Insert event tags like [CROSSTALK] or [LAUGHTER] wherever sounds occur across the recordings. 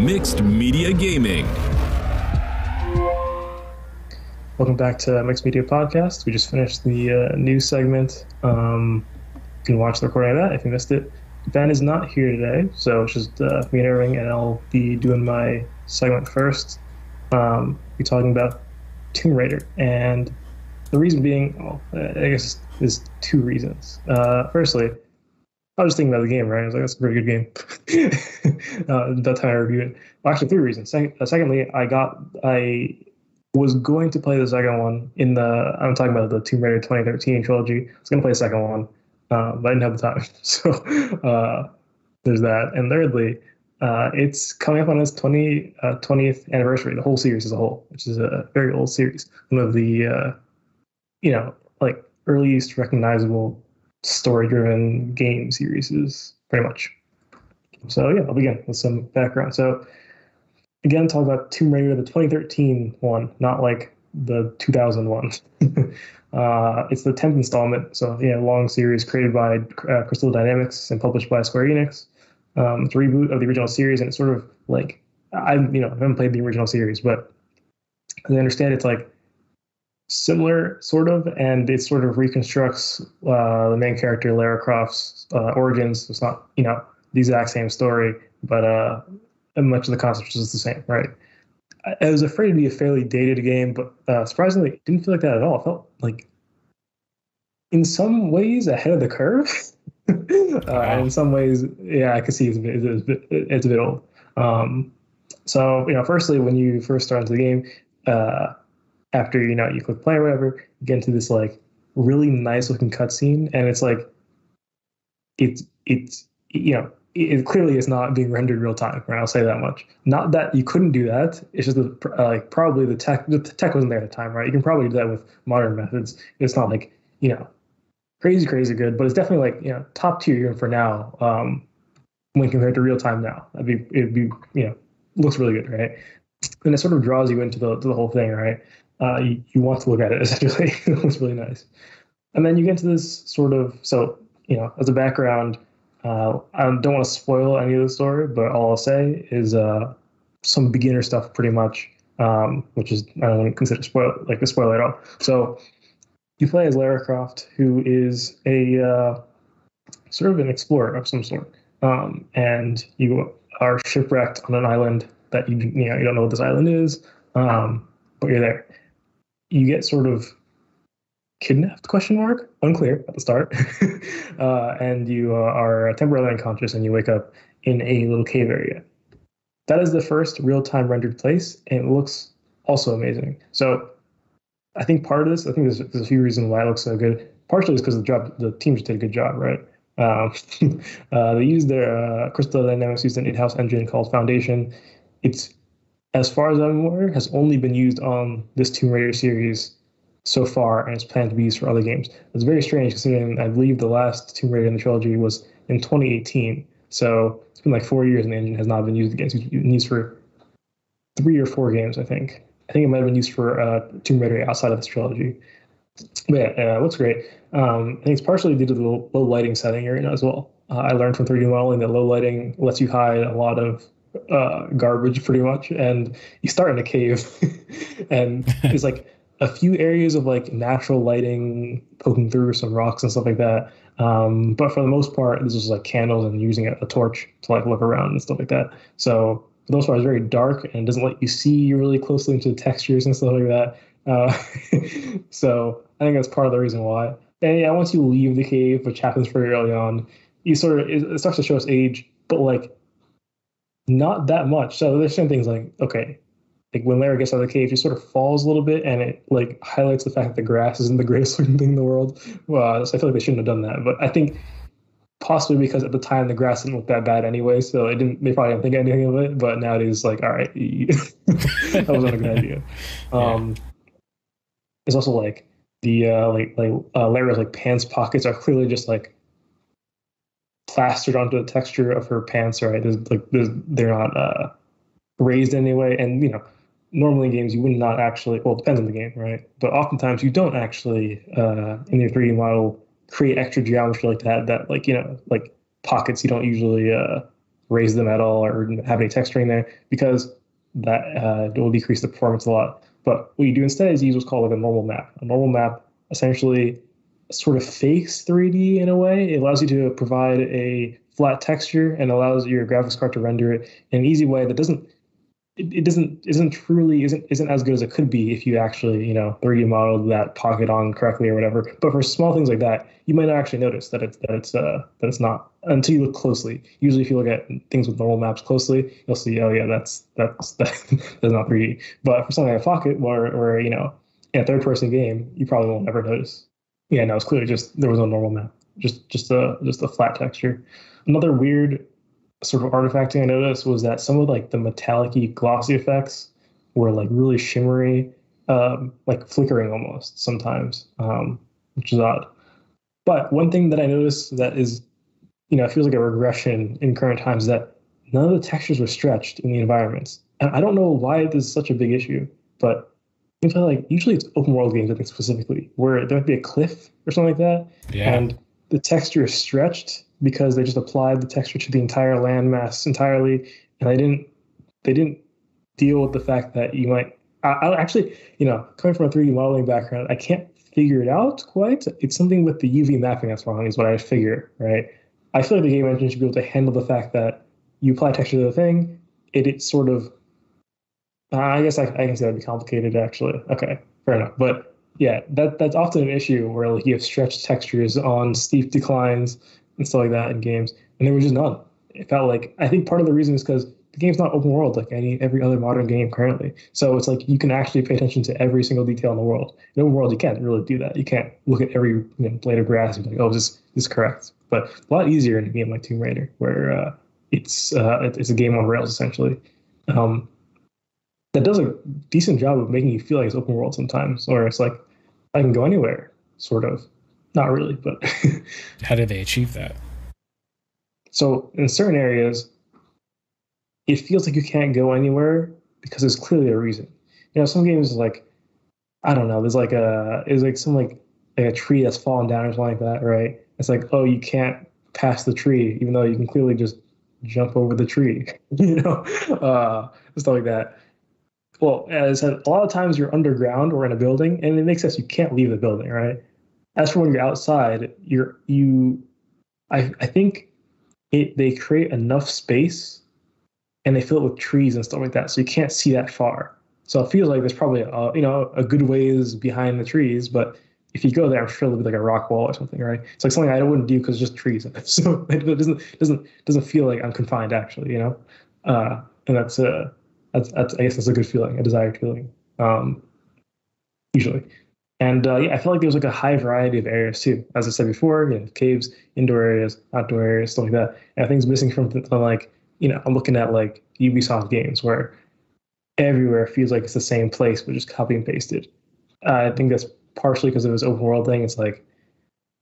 Mixed Media Gaming. Welcome back to Mixed Media Podcast. We just finished the uh, news segment. Um, you can watch the recording of that if you missed it. Ben is not here today, so it's just uh, me and Irving, and I'll be doing my segment first. Um, be talking about Tomb Raider, and the reason being, well, I guess there's two reasons. Uh, firstly, I was just thinking about the game, right? I was like, that's a pretty good game. [LAUGHS] uh, that time I reviewed it. Well, actually, three reasons. Uh, secondly, I got, I was going to play the second one in the, I'm talking about the Tomb Raider 2013 trilogy. I was going to play the second one, uh, but I didn't have the time. [LAUGHS] So uh, there's that. And thirdly, uh, it's coming up on its 20, 20th uh, anniversary, the whole series as a whole, which is a very old series. One of the, uh, you know, like earliest recognizable story driven game series is pretty much. So yeah, I'll begin with some background. So again, talk about Tomb Raider, the 2013 one, not like the 2001. [LAUGHS] uh, it's the 10th installment. So yeah, long series created by uh, Crystal Dynamics and published by Square Enix. Um, it's a reboot of the original series, and it's sort of like I, you know, I haven't played the original series, but I understand, it's like similar, sort of, and it sort of reconstructs uh, the main character Lara Croft's uh, origins. It's not, you know, the exact same story, but uh, much of the concept is the same, right? I, was afraid to be a fairly dated game, but uh, surprisingly, it didn't feel like that at all. It felt like, in some ways, ahead of the curve. [LAUGHS] Uh, wow. in some ways, yeah, I could see it's a bit, it's a bit, it's a bit old. Um, so, you know, firstly, when you first start into the game, uh, after you know you click play or whatever, you get into this like really nice looking cutscene, and it's like it's it's you know it clearly is not being rendered real time. Right, I'll say that much. Not that you couldn't do that. It's just that, uh, like probably the tech the tech wasn't there at the time, right? You can probably do that with modern methods. It's not like you know crazy crazy good, but it's definitely like you know top tier even for now. Um, when compared to real time now, that'd be it'd be you know looks really good, right? And it sort of draws you into the to the whole thing, right? Uh, you, you, want to look at it [LAUGHS] essentially. it looks really nice. And then you get into this sort of so you know as a background. Uh, I don't want to spoil any of the story, but all I'll say is uh, some beginner stuff, pretty much, um, which is I don't want to consider spoil like a spoiler at all. So you play as Lara Croft, who is a uh, sort of an explorer of some sort, um, and you are shipwrecked on an island that you you know you don't know what this island is, um, but you're there you get sort of kidnapped question mark unclear at the start. [LAUGHS] Uh, and you uh, are temporarily unconscious and you wake up in a little cave area. That is the first real-time rendered place and it looks also amazing. So i think part of this i think there's, there's a few reasons why it looks so good. Partially is because the job the team just did a good job right? Um, [LAUGHS] uh, they used their uh, crystal dynamics used an in-house engine called foundation. It's as far as I'm aware, has only been used on this Tomb Raider series so far, and it's planned to be used for other games. It's very strange considering I believe the last Tomb Raider in the trilogy was in 2018. So it's been like four years, and the engine has not been used again. It's used for three or four games, I think. I think it might have been used for uh, Tomb Raider outside of this trilogy. But yeah, uh, it looks great. Um, I think it's partially due to the low, lighting setting area as well. Uh, I learned from 3D modeling that low lighting lets you hide a lot of uh, garbage pretty much and you start in a cave [LAUGHS] and there's like a few areas of like natural lighting poking through some rocks and stuff like that um, but for the most part this is like candles and using a, a, torch to like look around and stuff like that. So for the part it's very dark and doesn't let you see really closely into the textures and stuff like that uh, [LAUGHS] so i think that's part of the reason why. And yeah once you leave the cave which happens very early on you sort of it starts to show us age but like not that much. So there's some things like, okay, like when Lara gets out of the cave, she sort of falls a little bit, and it like highlights the fact that the grass isn't the [LAUGHS] greatest looking thing in the world. Well, so I feel like they shouldn't have done that, but I think possibly because at the time the grass didn't look that bad anyway, so it didn't. They probably didn't think anything of it. But nowadays, like, all right, [LAUGHS] that wasn't a good idea. [LAUGHS] Um, yeah. There's also like the uh, like like uh, Lara's like pants pockets are clearly just like plastered onto the texture of her pants, right? There's like there's, they're not uh, raised anyway, and you know, normally in games you would not actually. Well, it depends on the game, right? But oftentimes you don't actually uh, in your 3D model create extra geometry like that. That like you know like pockets you don't usually uh, raise them at all or have any texturing there because that uh, will decrease the performance a lot. But what you do instead is use what's called like a normal map. A normal map essentially sort of fakes 3D in a way. It allows you to provide a flat texture and allows your graphics card to render it in an easy way that doesn't it, doesn't isn't truly isn't isn't as good as it could be if you actually you know 3D modeled that pocket on correctly or whatever. But for small things like that, you might not actually notice that it's that it's uh that it's not until you look closely. Usually, if you look at things with normal maps closely, you'll see oh yeah that's that's [LAUGHS] that's not 3D. But for something like a pocket where where you know in a third person game, you probably won't ever notice. Yeah, no, it's clearly just there was no normal map, just just a just a flat texture. Another weird sort of artifacting I noticed was that some of like the metallic glossy effects were like really shimmery, um, like flickering almost sometimes, um, which is odd. But one thing that I noticed that is, you know, it feels like a regression in current times that none of the textures were stretched in the environments. And I don't know why this is such a big issue, but you know, like usually it's open world games, I think specifically, where there might be a cliff or something like that, yeah. and the texture is stretched because they just applied the texture to the entire landmass entirely, and they didn't they didn't deal with the fact that you might. I, I actually, you know, coming from a 3D modeling background, I can't figure it out quite. It's something with the UV mapping that's wrong, is what I figure, right? I feel like the game engine should be able to handle the fact that you apply texture to the thing, it, it sort of. Uh, I guess I, I can say that'd be complicated, actually. Okay, fair enough. But yeah, that that's often an issue where like you have stretched textures on steep declines and stuff like that in games, and there was just none. It felt like I think part of the reason is because the game's not open world like any every other modern game currently. So it's like you can actually pay attention to every single detail in the world. In open world, you can't really do that. You can't look at every you know, blade of grass and be like, oh, is this is correct? But a lot easier in a game like Tomb Raider, where uh, it's uh, it's a game on rails essentially. Um, that does a decent job of making you feel like it's open world sometimes, or it's like I can go anywhere, sort of. Not really, but [LAUGHS] how do they achieve that? So in certain areas, it feels like you can't go anywhere because there's clearly a reason. You know, some games like I don't know, there's like a there's like some like like a tree that's fallen down or something like that, right? It's like, oh, you can't pass the tree, even though you can clearly just jump over the tree, [LAUGHS] you know, uh, stuff like that. Well, as a lot of times you're underground or in a building, and it makes sense. You can't leave the building, right? As for when you're outside, you're you, I I think it they create enough space and they fill it with trees and stuff like that, so you can't see that far. So it feels like there's probably a, you know a good ways behind the trees, but if you go there, I'm sure there'll be like a rock wall or something, right? It's like something I wouldn't do because just trees. [LAUGHS] So it doesn't doesn't doesn't feel like I'm confined actually, you know. Uh, and that's uh that's, that's I guess that's a good feeling, a desired feeling. Um, usually, and uh, yeah, I feel like there's like a high variety of areas too. As I said before, you know, caves, indoor areas, outdoor areas, stuff like that. And things missing from, from like, you know, I'm looking at like Ubisoft games where everywhere feels like it's the same place, but just copy and pasted. Uh, I think that's partially because it was open world thing. It's like,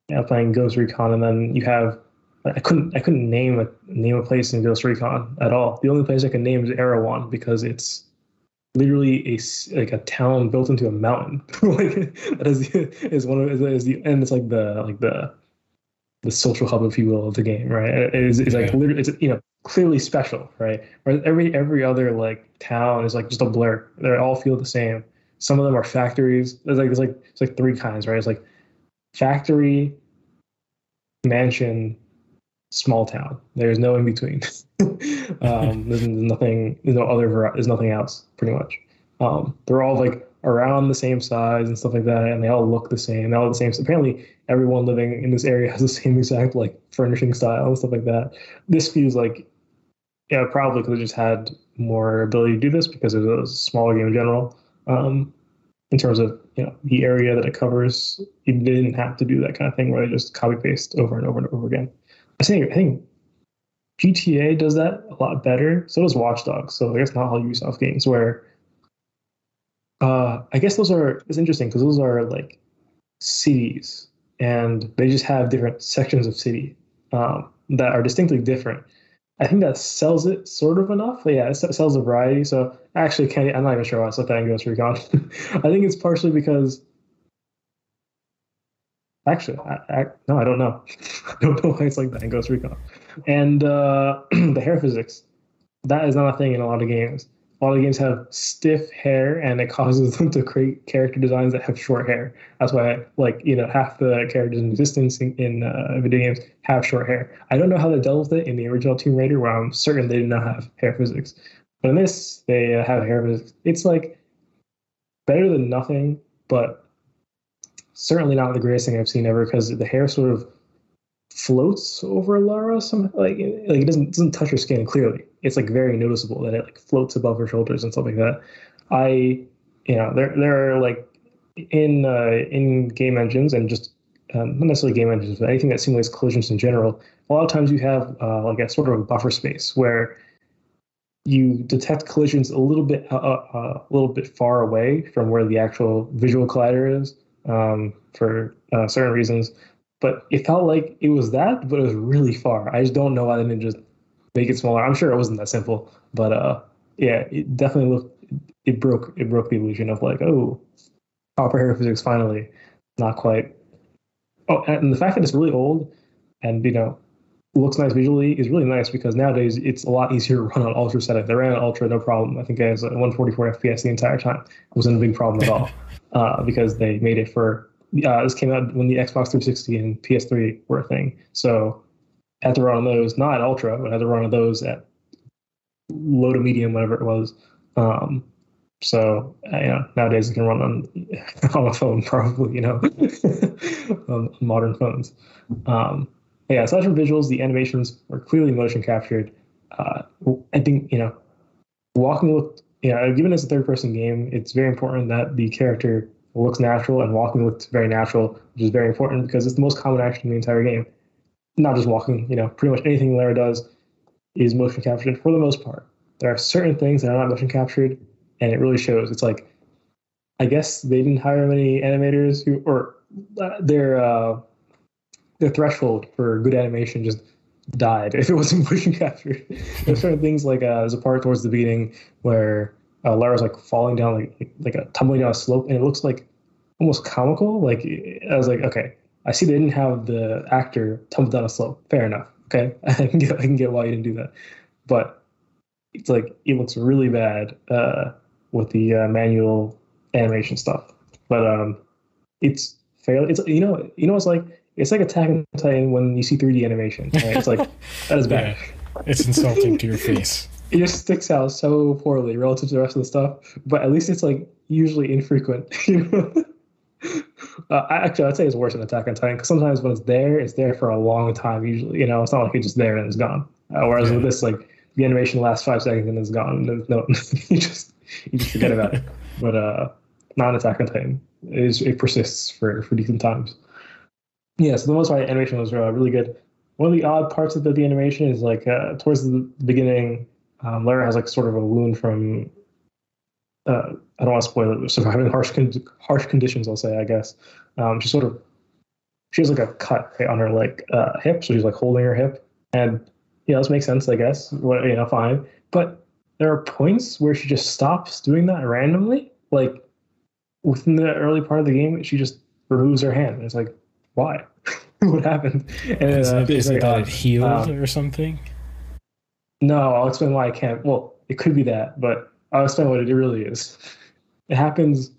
you know, playing Ghost Recon, and then you have I couldn't I couldn't name a name a place in Ghost Recon at all. The only place I can name is Erewhon because it's literally a like a town built into a mountain. [LAUGHS] like that is is one of is the and it's like the like the the social hub, if you will, of the game, right? It is it's like literally it's you know clearly special, right? Every every other like town is like just a blur. They all feel the same. Some of them are factories. There's like there's like it's like three kinds, right? It's like factory, mansion, small town. There's no in between. [LAUGHS] um, [LAUGHS] there's nothing. There's no other. There's nothing else. Pretty much. Um, they're all like around the same size and stuff like that, and they all look the same. They all the same. So apparently, everyone living in this area [LAUGHS] has the same exact like furnishing style and stuff like that. This feels like, yeah, probably because it just had more ability to do this because it was a smaller game in general. Um, in terms of you know the area that it covers, it didn't have to do that kind of thing where they just copy paste over and over and over again. I think I think GTA does that a lot better. So does Watch Dogs. So I guess not all Ubisoft games where uh, I guess those are it's interesting because those are like cities and they just have different sections of city um, that are distinctly different. I think that sells it sort of enough. But yeah, it sells a variety. So actually, can't, I'm not even sure why I said that in Ghost Recon. I think it's partially because Actually, I, I, no, I don't know. [LAUGHS] I don't know why it's like that in Ghost Recon. And uh, [CLEARS THROAT] the hair physics, that is not a thing in a lot of games. A lot of games have stiff hair, and it causes [LAUGHS] them to create character designs that have short hair. That's why, like, you know, half the characters in existence in, in uh, video games have short hair. I don't know how they dealt with it in the original Tomb Raider, where I'm certain they did not have hair physics. But in this, they uh, have hair physics. It's like better than nothing, but certainly not the greatest thing I've seen ever because the hair sort of floats over Lara. Some like like it doesn't doesn't touch her skin clearly. It's like very noticeable that it like floats above her shoulders and stuff like that. I you know there there are like in uh, in game engines and just um, not necessarily game engines, but anything that simulates collisions in general. A lot of times you have uh, like a sort of a buffer space where you detect collisions a little bit uh, uh, a little bit far away from where the actual visual collider is um, for uh, certain reasons. But it felt like it was that, but it was really far. I just don't know why they didn't just make it smaller. I'm sure it wasn't that simple, but uh, yeah, it definitely looked. It broke. It broke the illusion of like, oh, proper hair physics finally. Not quite. Oh, and the fact that it's really old, and you know, looks nice visually is really nice because nowadays it's a lot easier to run on ultra setup. They ran on ultra, no problem. I think it has 144 FPS the entire time. It wasn't a big problem at all [LAUGHS] uh, because they made it for. Uh, this came out when the Xbox 360 and PS3 were a thing. So had to run on those, not ultra, but had to run on those at low to medium, whatever it was. Um, so uh, you know, nowadays it can run on [LAUGHS] on a phone, probably. You know, [LAUGHS] on modern phones. Um, yeah, aside from visuals, the animations were clearly motion captured. Uh, I think you know, walking looked. Yeah, given it's a third-person game, it's very important that the character looks natural, and walking looks very natural, which is very important because it's the most common action in the entire game. Not just walking, you know, pretty much anything Lara does is motion captured for the most part. There are certain things that are not motion captured, and it really shows. It's like, I guess they didn't hire many animators who, or uh, their uh, the threshold for good animation just died [LAUGHS] if it wasn't motion captured. There's certain things like uh, there's a part towards the beginning where uh, Lara's like falling down like like a tumbling down a slope, and it looks like almost comical. Like I was like, okay, I see they didn't have the actor tumble down a slope. Fair enough. Okay, [LAUGHS] I can get I can get why you didn't do that, but it's like it looks really bad uh, with the uh, manual animation stuff. But um, it's fairly it's you know you know it's like it's like Attack on Titan when you see 3D animation. Right? It's like [LAUGHS] that is bad. Yeah, it's insulting to your face. [LAUGHS] It just sticks out so poorly relative to the rest of the stuff, but at least it's like usually infrequent. [LAUGHS] You know? uh, actually, I'd say it's worse than Attack on Titan because sometimes when it's there, it's there for a long time. Usually, you know, it's not like it's just there and it's gone. Uh, whereas yeah. with this, like the animation lasts five seconds and it's gone. No, you just you just forget about it. But uh, not Attack on Titan. It, is, it persists for for decent times yeah, so the most part, animation was uh, really good. One of the odd parts of the, the animation is like uh, towards the beginning, um, Lara has like sort of a wound from. Uh, I don't want to spoil it. Surviving harsh con- harsh conditions, I'll say. I guess um, she sort of she has like a cut on her like uh, hip, so she's like holding her hip, and yeah, this makes sense, I guess. Well, you know, fine. But there are points where she just stops doing that randomly, like within the early part of the game. She just removes her hand. And it's like, why? [LAUGHS] what happened? And, is uh, it, is like, it that uh, it healed um, or something? No, I'll explain why I can't. Well, it could be that, but I'll explain what it really is. It happens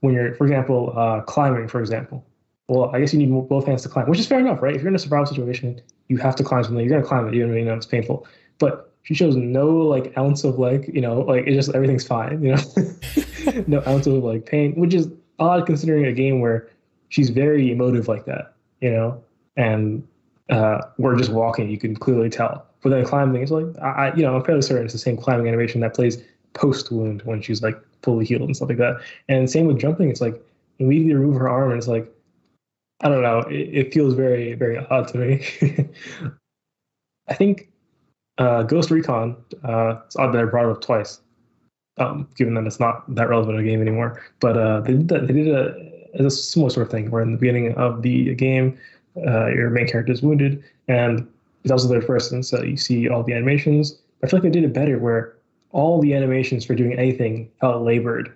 when you're, for example, uh, climbing, for example. Well, I guess you need both hands to climb, which is fair enough, right? If you're in a survival situation, you have to climb something. You're gonna climb it, even though you know it's painful. But she shows no like ounce of like, you know, like it's just everything's fine, you know, [LAUGHS] no ounce of like pain, which is odd considering a game where she's very emotive like that, you know, and uh, we're just walking. You can clearly tell. But then climbing, it's like I, you know, I'm fairly certain it's the same climbing animation that plays post wound when she's like fully healed and stuff like that. And same with jumping. It's like immediately remove her arm, and it's like I don't know. It, it feels very very odd to me. [LAUGHS] I think uh, Ghost Recon. Uh, it's odd that I brought it up twice, um, given that it's not that relevant a game anymore. But uh, they did they did a it's a similar sort of thing where in the beginning of the game, uh, your main character is wounded, and it's also third person, so you see all the animations. I feel like they did it better where all the animations for doing anything felt labored.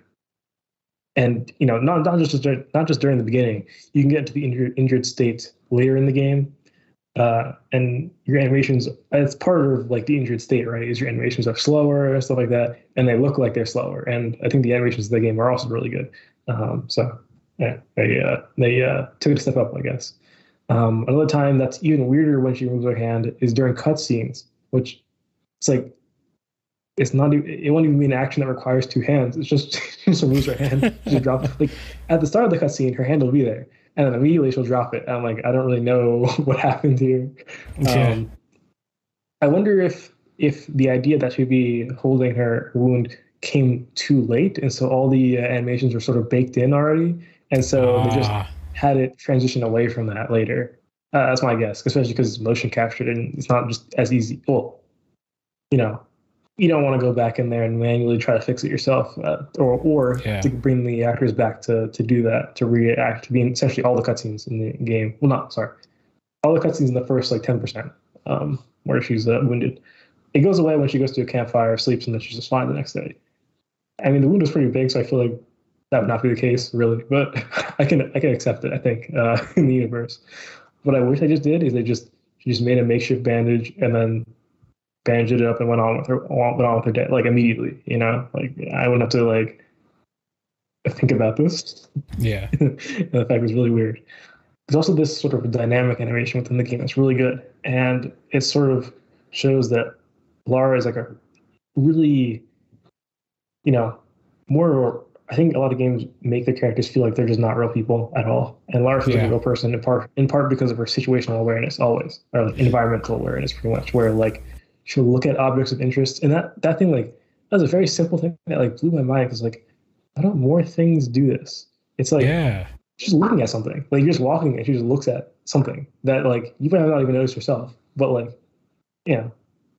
and you know not not just not just during the beginning. You can get into the injured injured state later in the game, uh, and your animations it's part of like the injured state, right? Is your animations are slower and stuff like that, and they look like they're slower. And I think the animations of the game are also really good. Um, so yeah, they uh, they uh, took it a step up, I guess. Um, another time that's even weirder when she moves her hand is during cutscenes, which it's like it's not even it won't even be an action that requires two hands. It's just [LAUGHS] she just moves her hand, she drop like at the start of the cutscene, her hand will be there, and then immediately she'll drop it. And I'm like, I don't really know [LAUGHS] what happened here. Okay. Um, I wonder if if the idea that she'd be holding her wound came too late, and so all the uh, animations were sort of baked in already, and so they just ah. had it transition away from that later. Uh, that's my guess, especially because it's motion captured and it's not just as easy. Well, you know, you don't want to go back in there and manually try to fix it yourself, uh, or or yeah. to bring the actors back to to do that to react to being essentially all the cutscenes in the game. Well, not sorry, all the cutscenes in the first like ten percent, um, where she's uh, wounded. It goes away when she goes to a campfire, sleeps, and then she's just fine the next day. I mean, the wound was pretty big, so I feel like that would not be the case, really. But [LAUGHS] I can I can accept it. I think uh, [LAUGHS] in the universe. What I wish I just did is they just she just made a makeshift bandage and then bandaged it up and went on with her went on with her day like immediately. You know, like I wouldn't have to like think about this. Yeah, [LAUGHS] the fact was really weird. There's also this sort of dynamic animation within the game that's really good, and it sort of shows that Lara is like a really, you know, more. I think a lot of games make the characters feel like they're just not real people at all, and Lara feels yeah. a real person in part in part because of her situational awareness, always, or like environmental awareness, pretty much, where like she'll look at objects of interest, and that that thing like that was a very simple thing that like blew my mind because like why don't more things do this? It's like yeah, she's looking at something like you're just walking and she just looks at something that like you might not even notice yourself, but like yeah,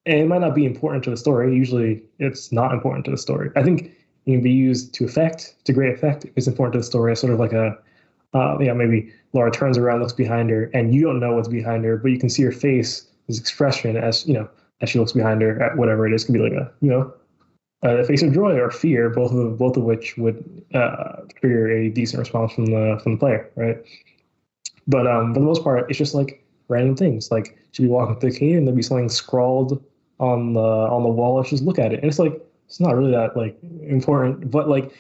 and it might not be important to the story. Usually, it's not important to the story. I think it can be used to effect to great effect. It's important to the story. Sort of like a uh, know, maybe Lara turns around, looks behind her, and you don't know what's behind her, but you can see her face, his expression as you know as she looks behind her at whatever it is. It can be like a you know a face of joy or fear, both of both of which would uh, trigger a decent response from the from the player, right? But um, for the most part, it's just like random things. Like she'd be walking through the cave and there'd be something scrawled on the on the wall. And just look at it, and it's like it's not really that like important, but like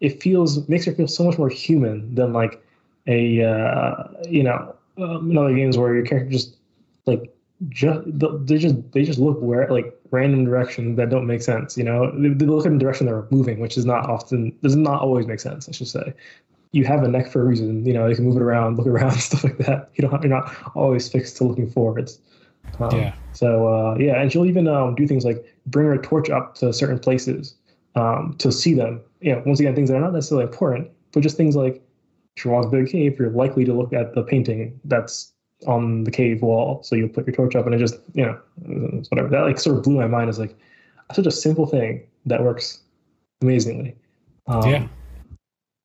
it feels makes her feel so much more human than like a uh, you know um, in other games where your character just like just they just they just look where like random directions that don't make sense. You know, they, they look in the direction they're moving, which is not often does not always make sense. I should say. You have a neck for a reason. You know, you can move it around, look around, [LAUGHS] stuff like that. You don't you're not always fixed to looking forwards. Um, yeah. So uh, yeah, and she'll even um, do things like bring her torch up to certain places um, to see them. You know, once again, things that are not necessarily important, but just things like if you walk through a cave, you're likely to look at the painting that's on the cave wall. So you put your torch up, and it just you know whatever. That like sort of blew my mind. Is like such a simple thing that works amazingly. Um, yeah,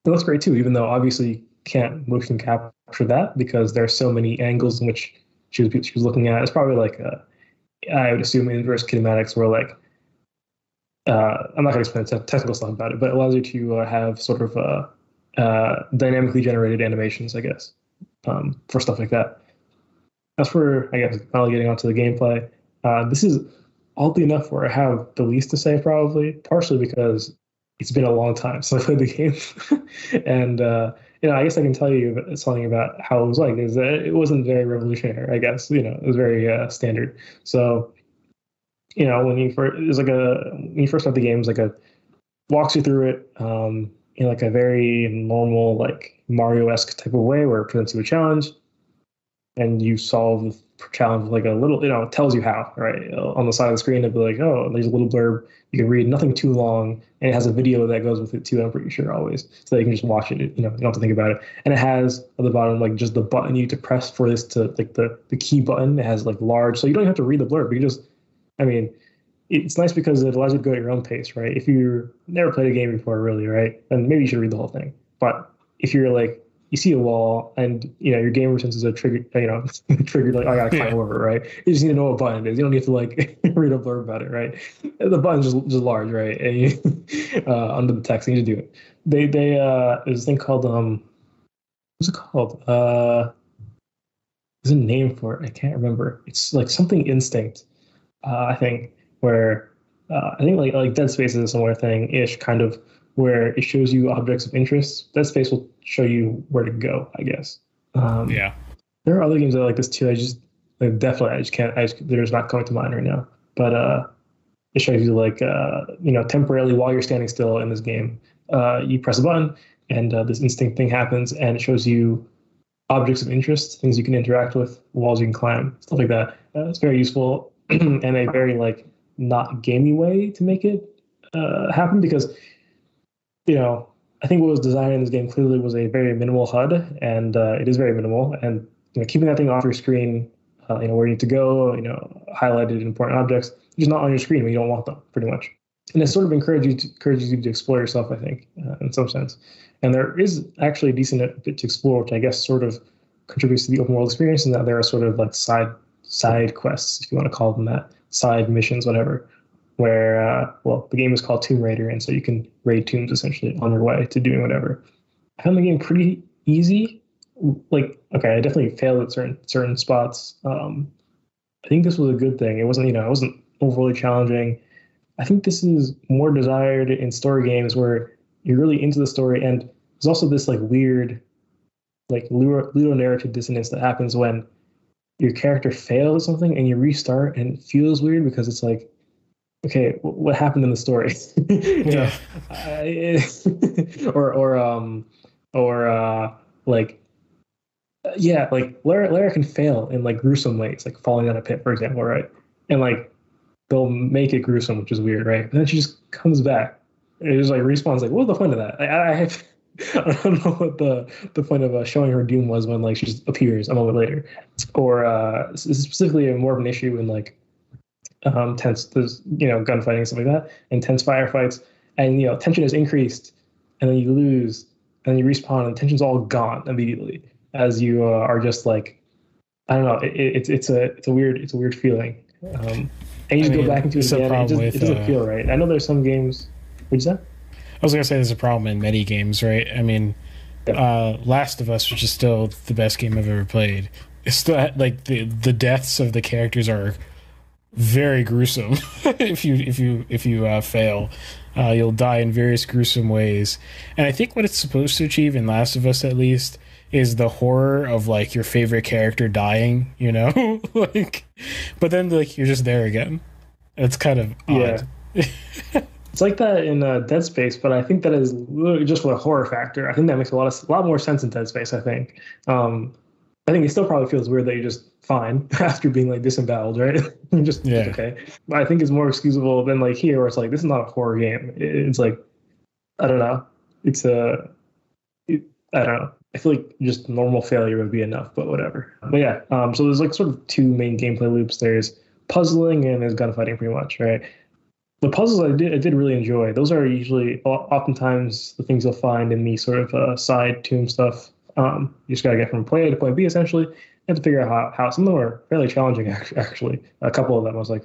it looks great too. Even though obviously you can't motion capture that because there are so many angles in which she was she was looking at. It's probably like a, I would assume inverse kinematics, where like uh, I'm not going to explain the technical stuff about it, but it allows you to uh, have sort of uh, uh dynamically generated animations, I guess, um, for stuff like that. As for I guess finally getting onto the gameplay, uh, this is oddly enough where I have the least to say probably, partially because it's been a long time since I played the game, [LAUGHS] and uh, you know I guess I can tell you something about how it was like. Is that it wasn't very revolutionary. I guess you know it was very uh, standard. So you know when you first it's like a when you first start the game, it's like a walks you through it. Um, in like a very normal, like Mario-esque type of way, where it presents you a challenge and you solve the challenge like a little, you know, it tells you how, right? On the side of the screen, it'll be like, oh, there's a little blurb. You can read nothing too long, and it has a video that goes with it too. I'm pretty sure always, so that you can just watch it. You know, you don't have to think about it. And it has at the bottom like just the button you need to press for this to like the the key button. It has like large, so you don't have to read the blurb. You just, I mean, it's nice because it allows you to go at your own pace, right? If you never played a game before, really, right, then maybe you should read the whole thing. But if you're like you see a wall and you know your gamer senses are triggered you know [LAUGHS] triggered like oh, I gotta climb yeah. over right? You just need to know what button it is. You don't need to like [LAUGHS] read a blurb about it right? The button's just, just large right? And you, [LAUGHS] uh, under the text you need to do it. They they uh there's a thing called um what's it called? Uh there's a name for it. I can't remember. It's like something instinct uh, I think where uh, I think like like Dead Space is a similar thing ish kind of where it shows you objects of interest. Dead Space will show you where to go, I guess. Um, yeah. There are other games that are like this too. I just like definitely I just can't. I just, there's not coming to mind right now. But uh, it shows you like uh, you know temporarily while you're standing still in this game, uh, you press a button and uh, this instinct thing happens, and it shows you objects of interest, things you can interact with, walls you can climb, stuff like that. Uh, it's very useful [CLEARS THROAT] and a very like not gamey way to make it uh, happen because you know, I think what was designed in this game clearly was a very minimal HUD, and uh, it is very minimal. And you know, keeping that thing off your screen, uh, you know, where you need to go, you know, highlighted important objects, just not on your screen when you don't want them, pretty much. And it sort of encourages you to, encourages you to explore yourself, I think, uh, in some sense. And there is actually a decent bit to explore, which I guess sort of contributes to the open world experience, and that there are sort of like side side quests, if you want to call them that, side missions, whatever, where uh, well the game is called Tomb Raider, and so you can raid tombs essentially on your way to doing whatever. I found the game pretty easy. Like okay, I definitely failed at certain certain spots. Um, I think this was a good thing. It wasn't you know it wasn't overly challenging. I think this is more desired in story games where you're really into the story, and there's also this like weird, like little ludonarrative dissonance that happens when your character fails at something and you restart, and it feels weird because it's like okay, what happened in the story? [LAUGHS] yeah. [LAUGHS] or or um or uh like yeah, like Lara Lara can fail in like gruesome ways, like falling down a pit, for example, right? And like they'll make it gruesome, which is weird, right? And then she just comes back. It just like respawns like, what's the point of that? I, I have [LAUGHS] I don't know what the the point of uh, showing her doom was when like she just appears a moment later, or uh, specifically more of an issue in like um, tense, there's you know gunfighting and stuff like that, intense firefights, and you know tension is increased, and then you lose, and then you respawn, and tension's all gone immediately as you uh, are just like, I don't know, it, it, it's it's a it's a weird it's a weird feeling, um, and you just go back into it again. It, just, with, it doesn't uh, feel right. I know there's some games. What'd you say? I was gonna say there's a problem in many games, right? I mean, uh, Last of Us, which is still the best game I've ever played, it's still like the the deaths of the characters are very gruesome [LAUGHS] if you if you if you uh, fail. Uh, you'll die in various gruesome ways, and I think what it's supposed to achieve in Last of Us, at least, is the horror of like your favorite character dying. You know, [LAUGHS] like, but then like you're just there again. It's kind of odd. yeah. [LAUGHS] it's like that in uh, Dead Space, but I think that is just for a horror factor. I think that makes a lot of a lot more sense in Dead Space. I think. Um, I think it still probably feels weird that you're just fine [LAUGHS] after being like disemboweled, right? [LAUGHS] just yeah. okay. But I think it's more excusable than like here, where it's like this is not a horror game. It's like I don't know. It's a it, I don't know. I feel like just normal failure would be enough, but whatever. But yeah, um, so there's like sort of two main gameplay loops. There's puzzling and there's gunfighting, pretty much, right? The puzzles I did I did really enjoy. Those are usually oftentimes the things you'll find in the sort of uh, side tomb stuff um, you just got to get from point A to point B. Essentially, you have to figure out how, how some of them are fairly challenging. [LAUGHS] Actually, a couple of them I was like,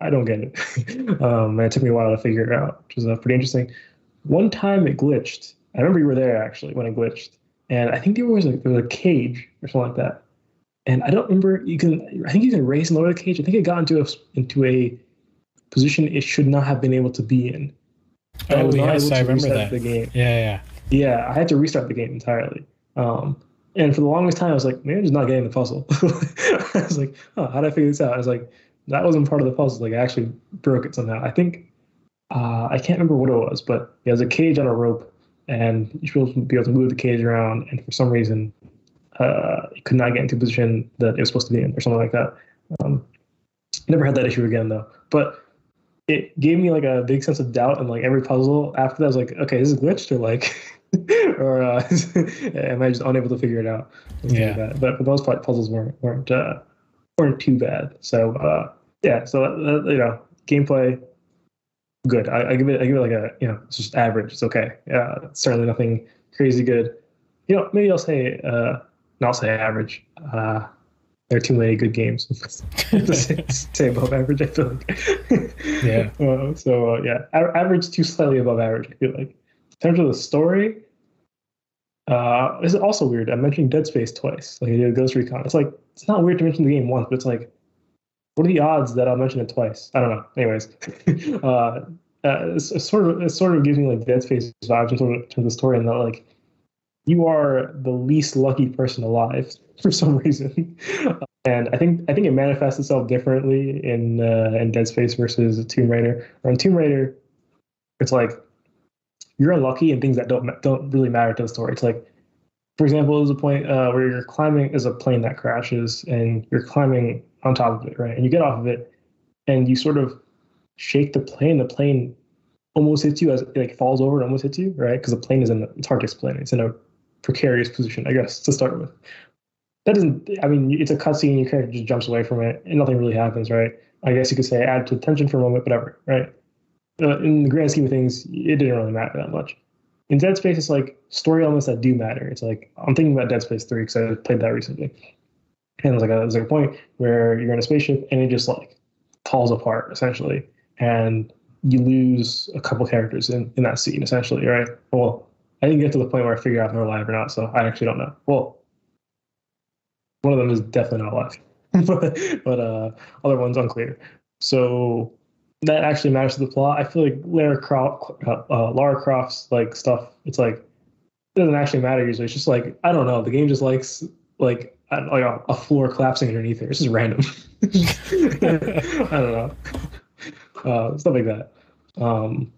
I don't get it. [LAUGHS] um, and it took me a while to figure it out, which was uh, pretty interesting. One time it glitched. I remember you were there actually when it glitched, and I think there was a, there was a cage or something like that. And I don't remember. You can I think you can raise and lower the cage. I think it got into a into a position it should not have been able to be in. Oh yes, I remember that. The game. Yeah, yeah. Yeah, I had to restart the game entirely. Um, and for the longest time, I was like, maybe I'm just not getting the puzzle. [LAUGHS] I was like, oh, how did I figure this out? I was like, that wasn't part of the puzzle. Like, I actually broke it somehow. I think, uh, I can't remember what it was, but yeah, was a cage on a rope, and you should be able to move the cage around. And for some reason, uh, it could not get into a position that it was supposed to be in, or something like that. Um, never had that issue again, though. But it gave me like a big sense of doubt, and like every puzzle after that, I was like, okay, this is glitched, or like. [LAUGHS] [LAUGHS] or uh, [LAUGHS] am I just unable to figure it out? Yeah. Like but for the most part, puzzles weren't weren't uh, weren't too bad. So uh, yeah, so uh, you know, gameplay good. I, I, give it I give it like a you know it's just average. It's okay. Yeah, certainly nothing crazy good. you know, maybe I'll say, uh, no, I'll say average. Uh, there are too many good games to say, say above average. I feel like. Yeah. [LAUGHS] Uh, so uh, yeah, a- average to slightly above average. I feel like. In terms of the story, uh, is also weird. I'm mentioning Dead Space twice. Like I did Ghost Recon. It's like it's not weird to mention the game once, but it's like, what are the odds that I'll mention it twice? I don't know. Anyways, [LAUGHS] uh, uh, it's, it's sort of it sort of gives me like Dead Space vibes in in terms of the story, and that like you are the least lucky person alive [LAUGHS] for some reason. [LAUGHS] and I think I think it manifests itself differently in uh, in Dead Space versus Tomb Raider. Or in Tomb Raider, it's like you're unlucky in things that don't don't really matter to the story. It's like, for example, there's a point uh, where you're climbing is a plane that crashes and you're climbing on top of it, right? And you get off of it, and you sort of shake the plane. The plane almost hits you as it like falls over and almost hits you, right? Because the plane is in a, it's hard to explain. It's in a precarious position, I guess, to start with. That doesn't. I mean, it's a cutscene. Your character just jumps away from it, and nothing really happens, right? I guess you could say add to the tension for a moment, whatever, right? Uh, in the grand scheme of things, it didn't really matter that much. In Dead Space, it's like story elements that do matter. It's like I'm thinking about Dead Space Three because I played that recently, and there's like a, there's like a point where you're in a spaceship and it just like falls apart essentially, and you lose a couple characters in, in that scene essentially, right? Well, I didn't get to the point where I figure out if they're alive or not, so I actually don't know. Well, one of them is definitely not alive, [LAUGHS] but but uh, other ones unclear. So that actually matters to the plot. I feel like Lara Croft, uh, Lara Croft's like stuff. It's like it doesn't actually matter usually. It's just like I don't know. The game just likes like like a, floor collapsing underneath her. It's just random. [LAUGHS] I don't know. Uh, stuff like that. Um,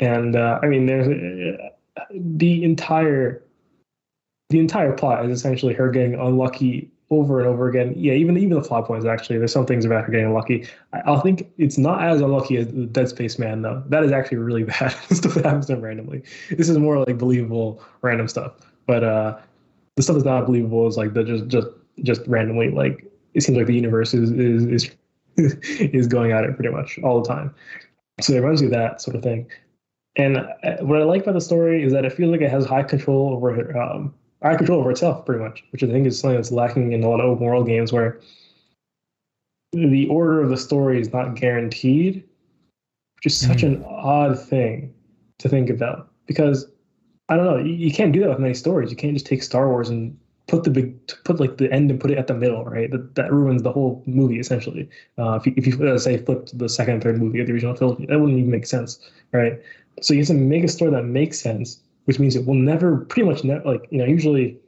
and uh, I mean, there's uh, the entire the entire plot is essentially her getting unlucky over and over again. Yeah, even even the plot points actually. There's some things about her getting unlucky. I, I think it's not as unlucky as the Dead Space Man though. That is actually really [LAUGHS] bad stuff that happens to him randomly. This is more like believable random stuff. But uh, the stuff that's not believable is like the just just just randomly like it seems like the universe is is is [LAUGHS] is going at it pretty much all the time. So it reminds you of that sort of thing. And uh, what I like about the story is that it feels like it has high control over um, high control over itself, pretty much, which I think is something that's lacking in a lot of open world games where the order of the story is not guaranteed, which is such an odd thing to think about. Because I don't know, you, you can't do that with many stories. You can't just take Star Wars and put the big put like the end and put it at the middle, right? That that ruins the whole movie essentially. Uh, if you if you uh, say flip to the second and third movie of the original trilogy, that wouldn't even make sense, right? So you have to make a story that makes sense, which means it will never, pretty much, ne- like you know, usually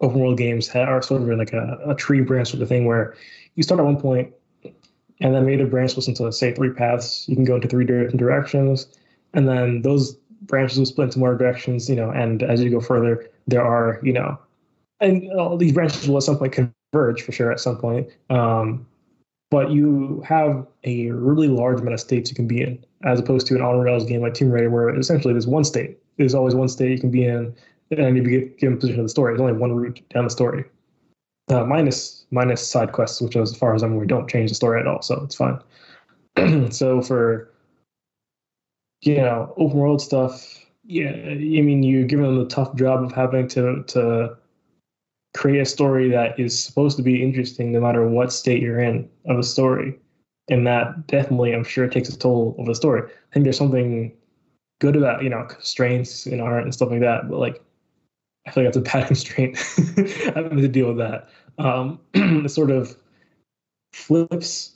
open world games are sort of in like a, a tree branch sort of thing where you start at one point and then maybe the branch goes into say three paths. You can go into three different directions, and then those branches will split into more directions. You know, and as you go further, there are you know, and all these branches will at some point converge for sure at some point. Um, but you have a really large amount of states you can be in, as opposed to an on rails game like Tomb Raider, where essentially there's one state. There's always one state you can be in, and you get given position of the story. There's only one route down the story, uh, minus minus side quests, which, as far as I'm aware, don't change the story at all, so it's fine. [CLEARS THROAT] so for you know open world stuff, yeah, I mean you're them the tough job of having to to create a story that is supposed to be interesting no matter what state you're in of a story. And that definitely, I'm sure, takes a toll of the story. I think there's something good about, you know, constraints in art and stuff like that. But like, I feel like that's a bad [LAUGHS] constraint having to deal with that. Um, [CLEARS THROAT] it sort of flips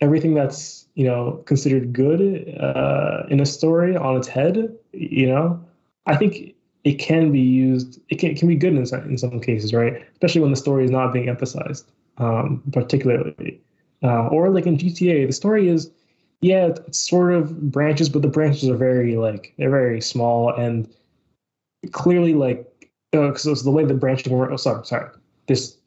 everything that's, you know, considered good uh, in a story on its head. You know, I think it can be used it can, it can be good in some, in some cases right especially when the story is not being emphasized um, particularly uh, or like in gta the story is yeah it's sort of branches but the branches are very like they're very small and clearly like because uh, the way the branching work oh sorry sorry this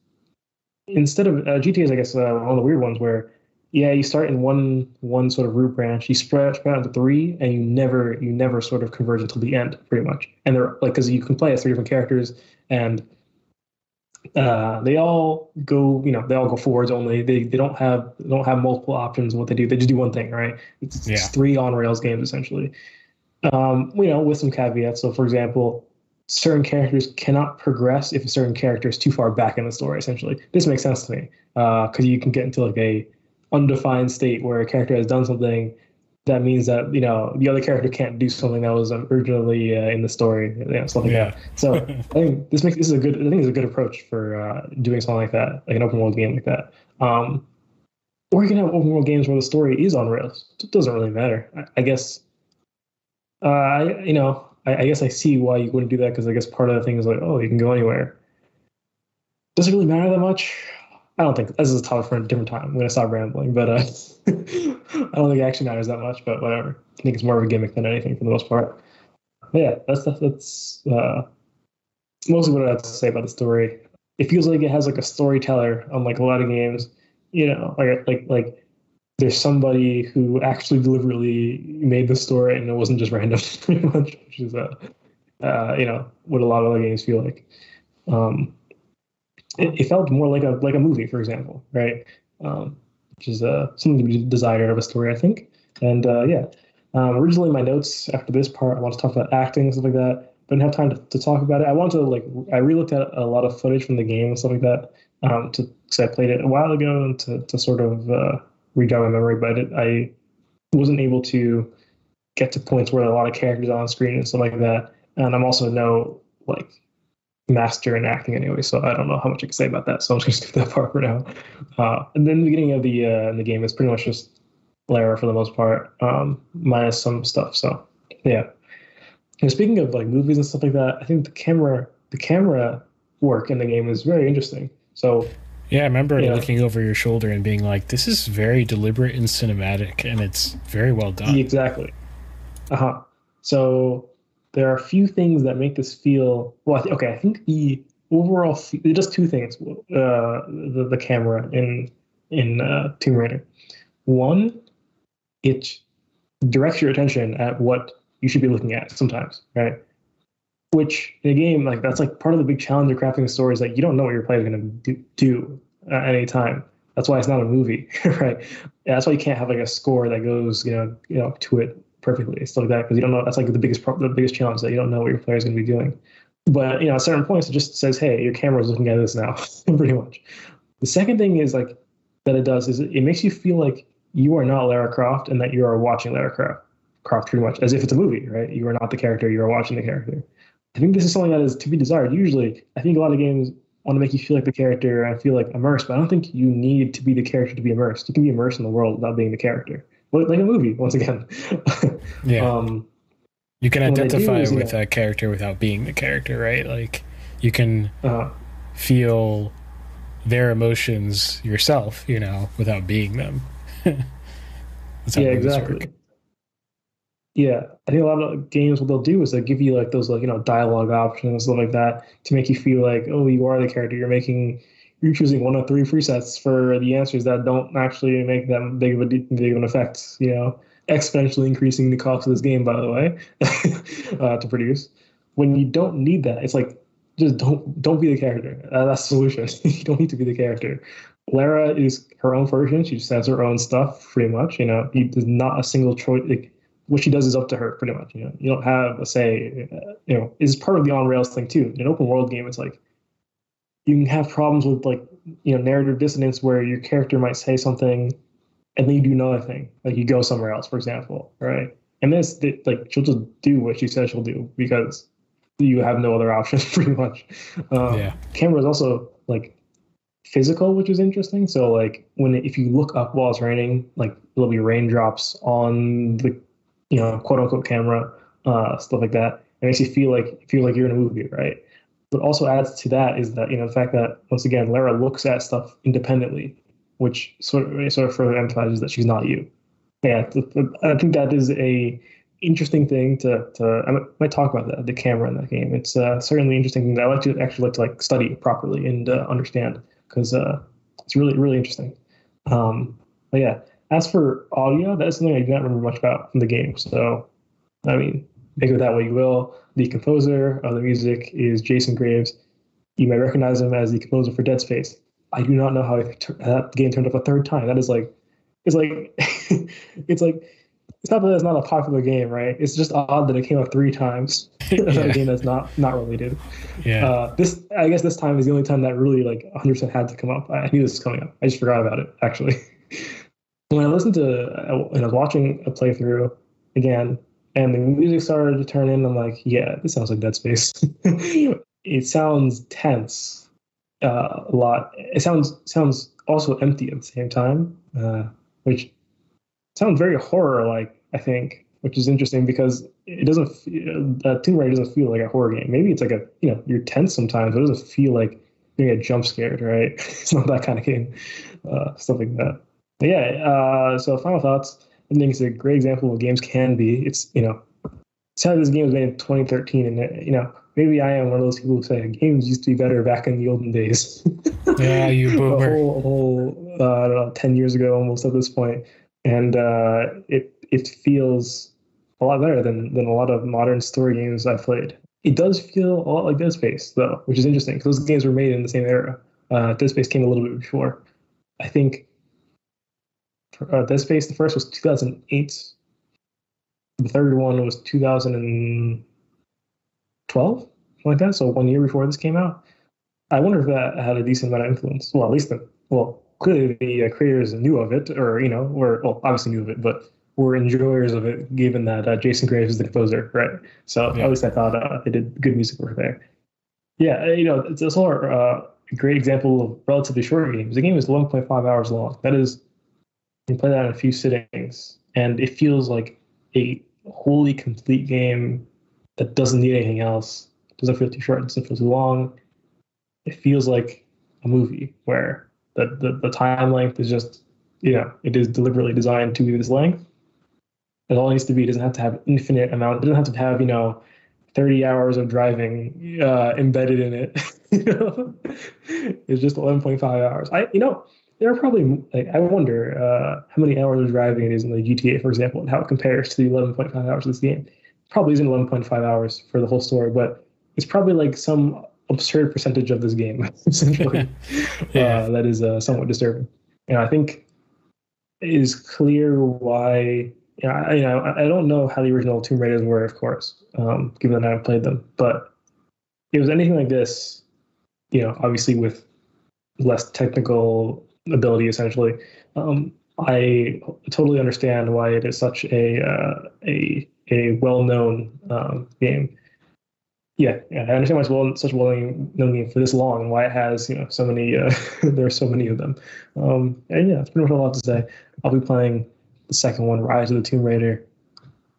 instead of uh, gta is i guess uh, one of the weird ones where yeah, you start in one one sort of root branch, you spread spread out into three, and you never you never sort of converge until the end, pretty much. And they're like because you can play as three different characters, and uh, they all go you know they all go forwards only. They they don't have they don't have multiple options what they do. They just do one thing, right? It's, Yeah. it's three on rails games essentially. Um, you know, with some caveats. So for example, certain characters cannot progress if a certain character is too far back in the story. Essentially, this makes sense to me uh, because uh, you can get into like a undefined state where a character has done something that means that you know the other character can't do something that was originally uh, in the story, you know, like yeah. that. So [LAUGHS] I think this makes this is a good. I think it's a good approach for uh, doing something like that, like an open world game like that. Um, or you can have open world games where the story is on rails. It doesn't really matter. I, I guess. Uh, I you know I, I, guess I see why you wouldn't do that because I guess part of the thing is like oh you can go anywhere. Does it really matter that much? I don't think this is a topic for a different time. I'm going to stop rambling, but uh, [LAUGHS] I don't think it actually matters that much. But whatever. I think it's more of a gimmick than anything for the most part. But yeah, that's that's uh, mostly what I have to say about the story. It feels like it has like a storyteller, unlike a lot of games. You know, like like like there's somebody who actually deliberately made the story and it wasn't just random, [LAUGHS] pretty much, which is uh, uh, you know what a lot of other games feel like. Um, it, it, felt more like a like a movie, for example, right? Um, which is uh, something to be desired of a story, I think. And uh, yeah, um, originally my notes after this part, I want to talk about acting and stuff like that, but didn't have time to, to talk about it. I wanted to like I relooked at a lot of footage from the game and stuff like that um, to because I played it a while ago and to to sort of uh, rejog my memory, but it, I wasn't able to get to points where a lot of characters on screen and stuff like that. And I'm also no like master in acting anyway, so I don't know how much I can say about that. So I'm [LAUGHS] just gonna skip that part for now. Uh, and then the beginning of the uh, the game is pretty much just Lara for the most part, um, minus some stuff. So yeah. And speaking of like movies and stuff like that, I think the camera the camera work in the game is very interesting. So yeah, I remember yeah. looking over your shoulder and being like, "This is very deliberate and cinematic, and it's very well done." Exactly. Uh huh. So there are a few things that make this feel well. okay, I think the overall just two things. Uh, the the camera in in uh, Tomb Raider. One, it directs your attention at what you should be looking at sometimes, right? Which in a game like that's like part of the big challenge of crafting a story is that you don't know what your player is going to do, do at any time. That's why it's not a movie, [LAUGHS] right? That's why you can't have like a score that goes, you know, you know, to it perfectly, stuff like that, because you don't know. That's like the biggest the biggest challenge that you don't know what your player is going to be doing. But you know, at certain points, it just says, "Hey, your camera is looking at this now," [LAUGHS] pretty much. The second thing is like that it does is it makes you feel like you are not Lara Croft and that you are watching Lara Croft, Croft pretty much as if it's a movie, right? You are not the character; you are watching the character. I think this is something that is to be desired. Usually, I think a lot of games want to make you feel like the character and feel like immersed, but I don't think you need to be the character to be immersed. You can be immersed in the world without being the character like a movie once again. [LAUGHS] yeah. Um, you can identify is, with a character without being the character, right? Like you can uh, feel their emotions yourself, you know, without being them. [LAUGHS] yeah, exactly. Work. Yeah, I think a lot of games what they'll do is they give you like those like you know dialogue options stuff like that to make you feel like oh you are the character. You're making you're choosing one of three presets for the answers that don't actually make them big of a big of an effect. You know, exponentially increasing the cost of this game, by the way, [LAUGHS] uh, to produce. When you don't need that, it's like just don't don't be the character. Uh, that's the solution. [LAUGHS] you don't need to be the character. Lara is her own version. She just has her own stuff, pretty much. You know, there's not a single choice. Like, what she does is up to her, pretty much. You know, you don't have a say. Uh, you know, is part of the on rails thing too. In an open world game, it's like you can have problems with like you know narrative dissonance where your character might say something and then you do another thing like you go somewhere else for example right? And this like she'll just do what she says she'll do because you have no other [LAUGHS] option pretty much. Um, yeah. camera is also like physical which is interesting. So like when if you look up while it's raining like there'll be raindrops on the you know quote unquote camera uh, stuff like that. It makes you feel like feel like you're in a movie right what also adds to that is that you know the fact that once again Lara looks at stuff independently, which sort of sort of further emphasizes that she's not you. Yeah, I think that is a interesting thing to to I might talk about that the camera in that game. It's uh, certainly interesting that I like to actually like to like study properly and uh, understand because uh, it's really really interesting. Um, but yeah, as for audio, that's something I do not remember much about from the game. So I mean, make of that way you will. The composer of the music is Jason Graves. You may recognize him as the composer for Dead Space. I do not know how that game turned up a third time. That is like, it's like, [LAUGHS] it's like it's not that it's not a popular game, right? It's just odd that it came up three times. [LAUGHS] [LAUGHS] Yeah. a game that's not not related. Yeah. Uh, this I guess this time is the only time that really like 100 percent had to come up. I knew this was coming up. I just forgot about it actually. when I listened to and I was watching a playthrough again, and the music started to turn in, I'm like, yeah, this sounds like Dead Space. [LAUGHS] it sounds tense uh, a lot. It sounds sounds also empty at the same time, uh, which sounds very horror like. I think, which is interesting because it doesn't. Uh, Tomb Raider doesn't feel like a horror game. Maybe it's like a you know you're tense sometimes, but it doesn't feel like gonna get jump scared, right? [LAUGHS] it's not that kind of game. Uh, stuff like that. But yeah. Uh, so final thoughts. I think it's a great example of what games can be. It's you know, it's how this game was made in 2013, and you know maybe I am one of those people who say games used to be better back in the olden days. [LAUGHS] yeah, you [LAUGHS] a boomer. whole, a whole uh, I don't know, 10 years ago almost at this point, and uh, it it feels a lot better than than a lot of modern story games I've played. It does feel a lot like Dead Space though, which is interesting because those games were made in the same era. Uh, Dead Space came a little bit before. I think uh, Dead Space the first was 2008. The third one was 2012, like that. So one year before this came out. I wonder if that had a decent amount of influence. Well, at least the well, clearly the uh, creators knew of it, or you know, or well, obviously knew of it, but were enjoyers of it, given that uh, Jason Graves is the composer, right? So Yeah. at least I thought uh, they did good music work there. Yeah, uh, you know, it's also uh, a great example of relatively short games. The game is 1.5 hours long. That is, you play that in a few sittings, and it feels like a wholly complete game that doesn't need anything else. Doesn't feel too short. Doesn't feel too long. It feels like a movie where the, the, the time length is just, you know, it is deliberately designed to be this length. It all needs to be, it doesn't have to have infinite amount. It doesn't have to have, you know, 30 hours of driving uh, embedded in it. [LAUGHS] You know? it's just 11.5 hours. I, you know, there are probably like I wonder uh, how many hours of driving it is in the GTA, for example, and how it compares to the 11.5 hours of this game. Probably isn't 11.5 hours for the whole story, but it's probably like some absurd percentage of this game, [LAUGHS] essentially. [LAUGHS] Yeah. uh, that is uh, somewhat disturbing. You know, I think it is clear why. You know, I, you know, I I don't know how the original Tomb Raiders were, of course, um, given that I haven't played them. But if it was anything like this, you know, obviously with less technical ability, essentially, um, I totally understand why it is such a uh, a a well-known um, game. Yeah, yeah, I understand why it's well, such a well-known game for this long, and why it has you know so many. Uh, [LAUGHS] there are so many of them, um, and yeah, that's pretty much all I have to say. I'll be playing the second one, Rise of the Tomb Raider,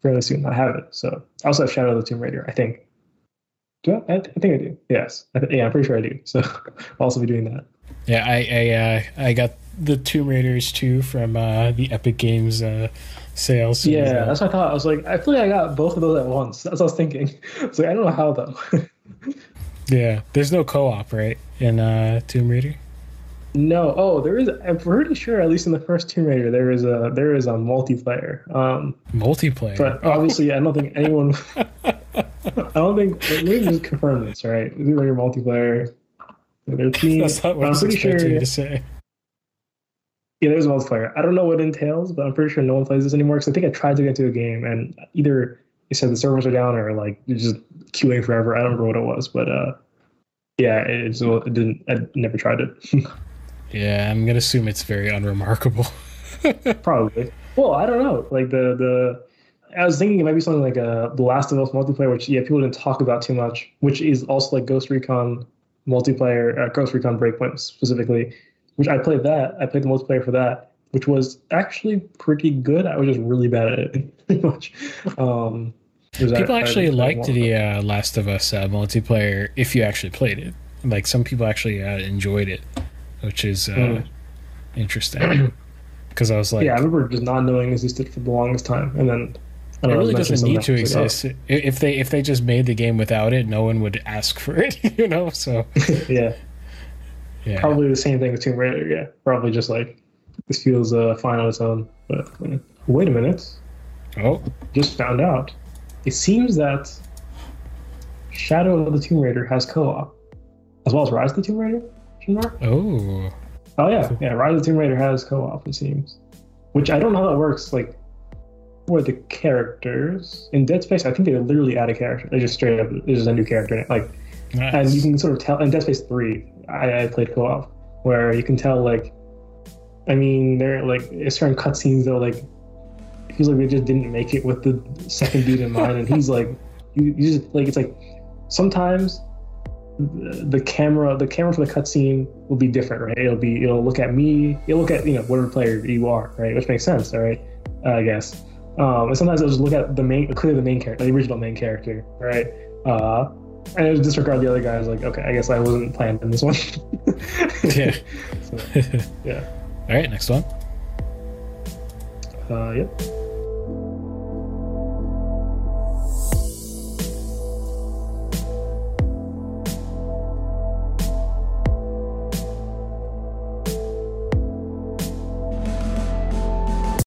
fairly soon. I have it, so I also have Shadow of the Tomb Raider. I think. Do I? I, I think I do. Yes, I th- yeah, I'm pretty sure I do. So [LAUGHS] I'll also be doing that. Yeah, I I uh, I got the Tomb Raiders too from uh, the Epic Games uh, sales. So, Yeah, uh, that's what I thought. I was like, I feel like I got both of those at once. That's what I was thinking. [LAUGHS] I was like, I don't know how though. [LAUGHS] yeah. There's no co-op, right, in uh, Tomb Raider? no, oh, there is. I'm pretty sure, at least in the first Tomb Raider, there is a there is a multiplayer. Um, Multiplayer. but obviously, I don't think anyone. [LAUGHS] I don't think. Let me just confirm this. Right, is like multiplayer? Their team. [LAUGHS] That's not what I'm pretty sure. you to say. Yeah, there's a multiplayer. I don't know what it entails, but I'm pretty sure no one plays this anymore because I think I tried to get into a game and either it said the servers are down or like you're just queuing forever. I don't remember what it was, but uh, yeah, it, it's- it didn't. I never tried it. [LAUGHS] Yeah, I'm gonna assume it's very unremarkable. [LAUGHS] Probably. Well, I don't know. Like the the. I was thinking it might be something like a The Last of Us multiplayer, which yeah people didn't talk about too much, which is also like Ghost Recon multiplayer, uh, Ghost Recon Breakpoint specifically, which I played that. I played the multiplayer for that, which was actually pretty good. I was just really bad at it, [LAUGHS] pretty much. Um, People I- actually I liked the uh, Last of Us uh, multiplayer if you actually played it. Like some people actually uh, enjoyed it, which is uh, Mm. interesting. [CLEARS THROAT] Because I was like, yeah, I remember just not knowing existed for the longest time, and then it really doesn't need to like, exist. If they if they just made the game without it, no one would ask for it. [LAUGHS] You know, so [LAUGHS] yeah, yeah. probably the same thing with Tomb Raider. Yeah, probably just like this feels uh, fine on its own. But uh, wait a minute, Oh, just found out. It seems that Shadow of the Tomb Raider has co-op, as well as Rise of the Tomb Raider. oh, Oh yeah, yeah. Rise of the Tomb Raider has co-op. It seems, which I don't know how that works. Like, for the characters in Dead Space, I think they literally add a character. They just straight up there's a new character. in it. Like, Nice. and you can sort of tell in Dead Space Three. I, I played co-op where you can tell like, I mean, there are like certain cutscenes though like feels like they just didn't make it with the second dude in mind, and he's like, you, you just like it's like sometimes the the camera the camera for the cutscene will be different, right? It'll be it'll look at me, it'll look at you know whatever player you are, right? Which makes sense, all right? Uh, I guess. Um, and sometimes I'll just look at the main, clearly the main character, the original main character, right? Uh, and it'll disregard the other guys. Like, okay, I guess I wasn't planned in this one. [LAUGHS] Yeah. So, yeah. [LAUGHS] All right, next one. Uh, yep.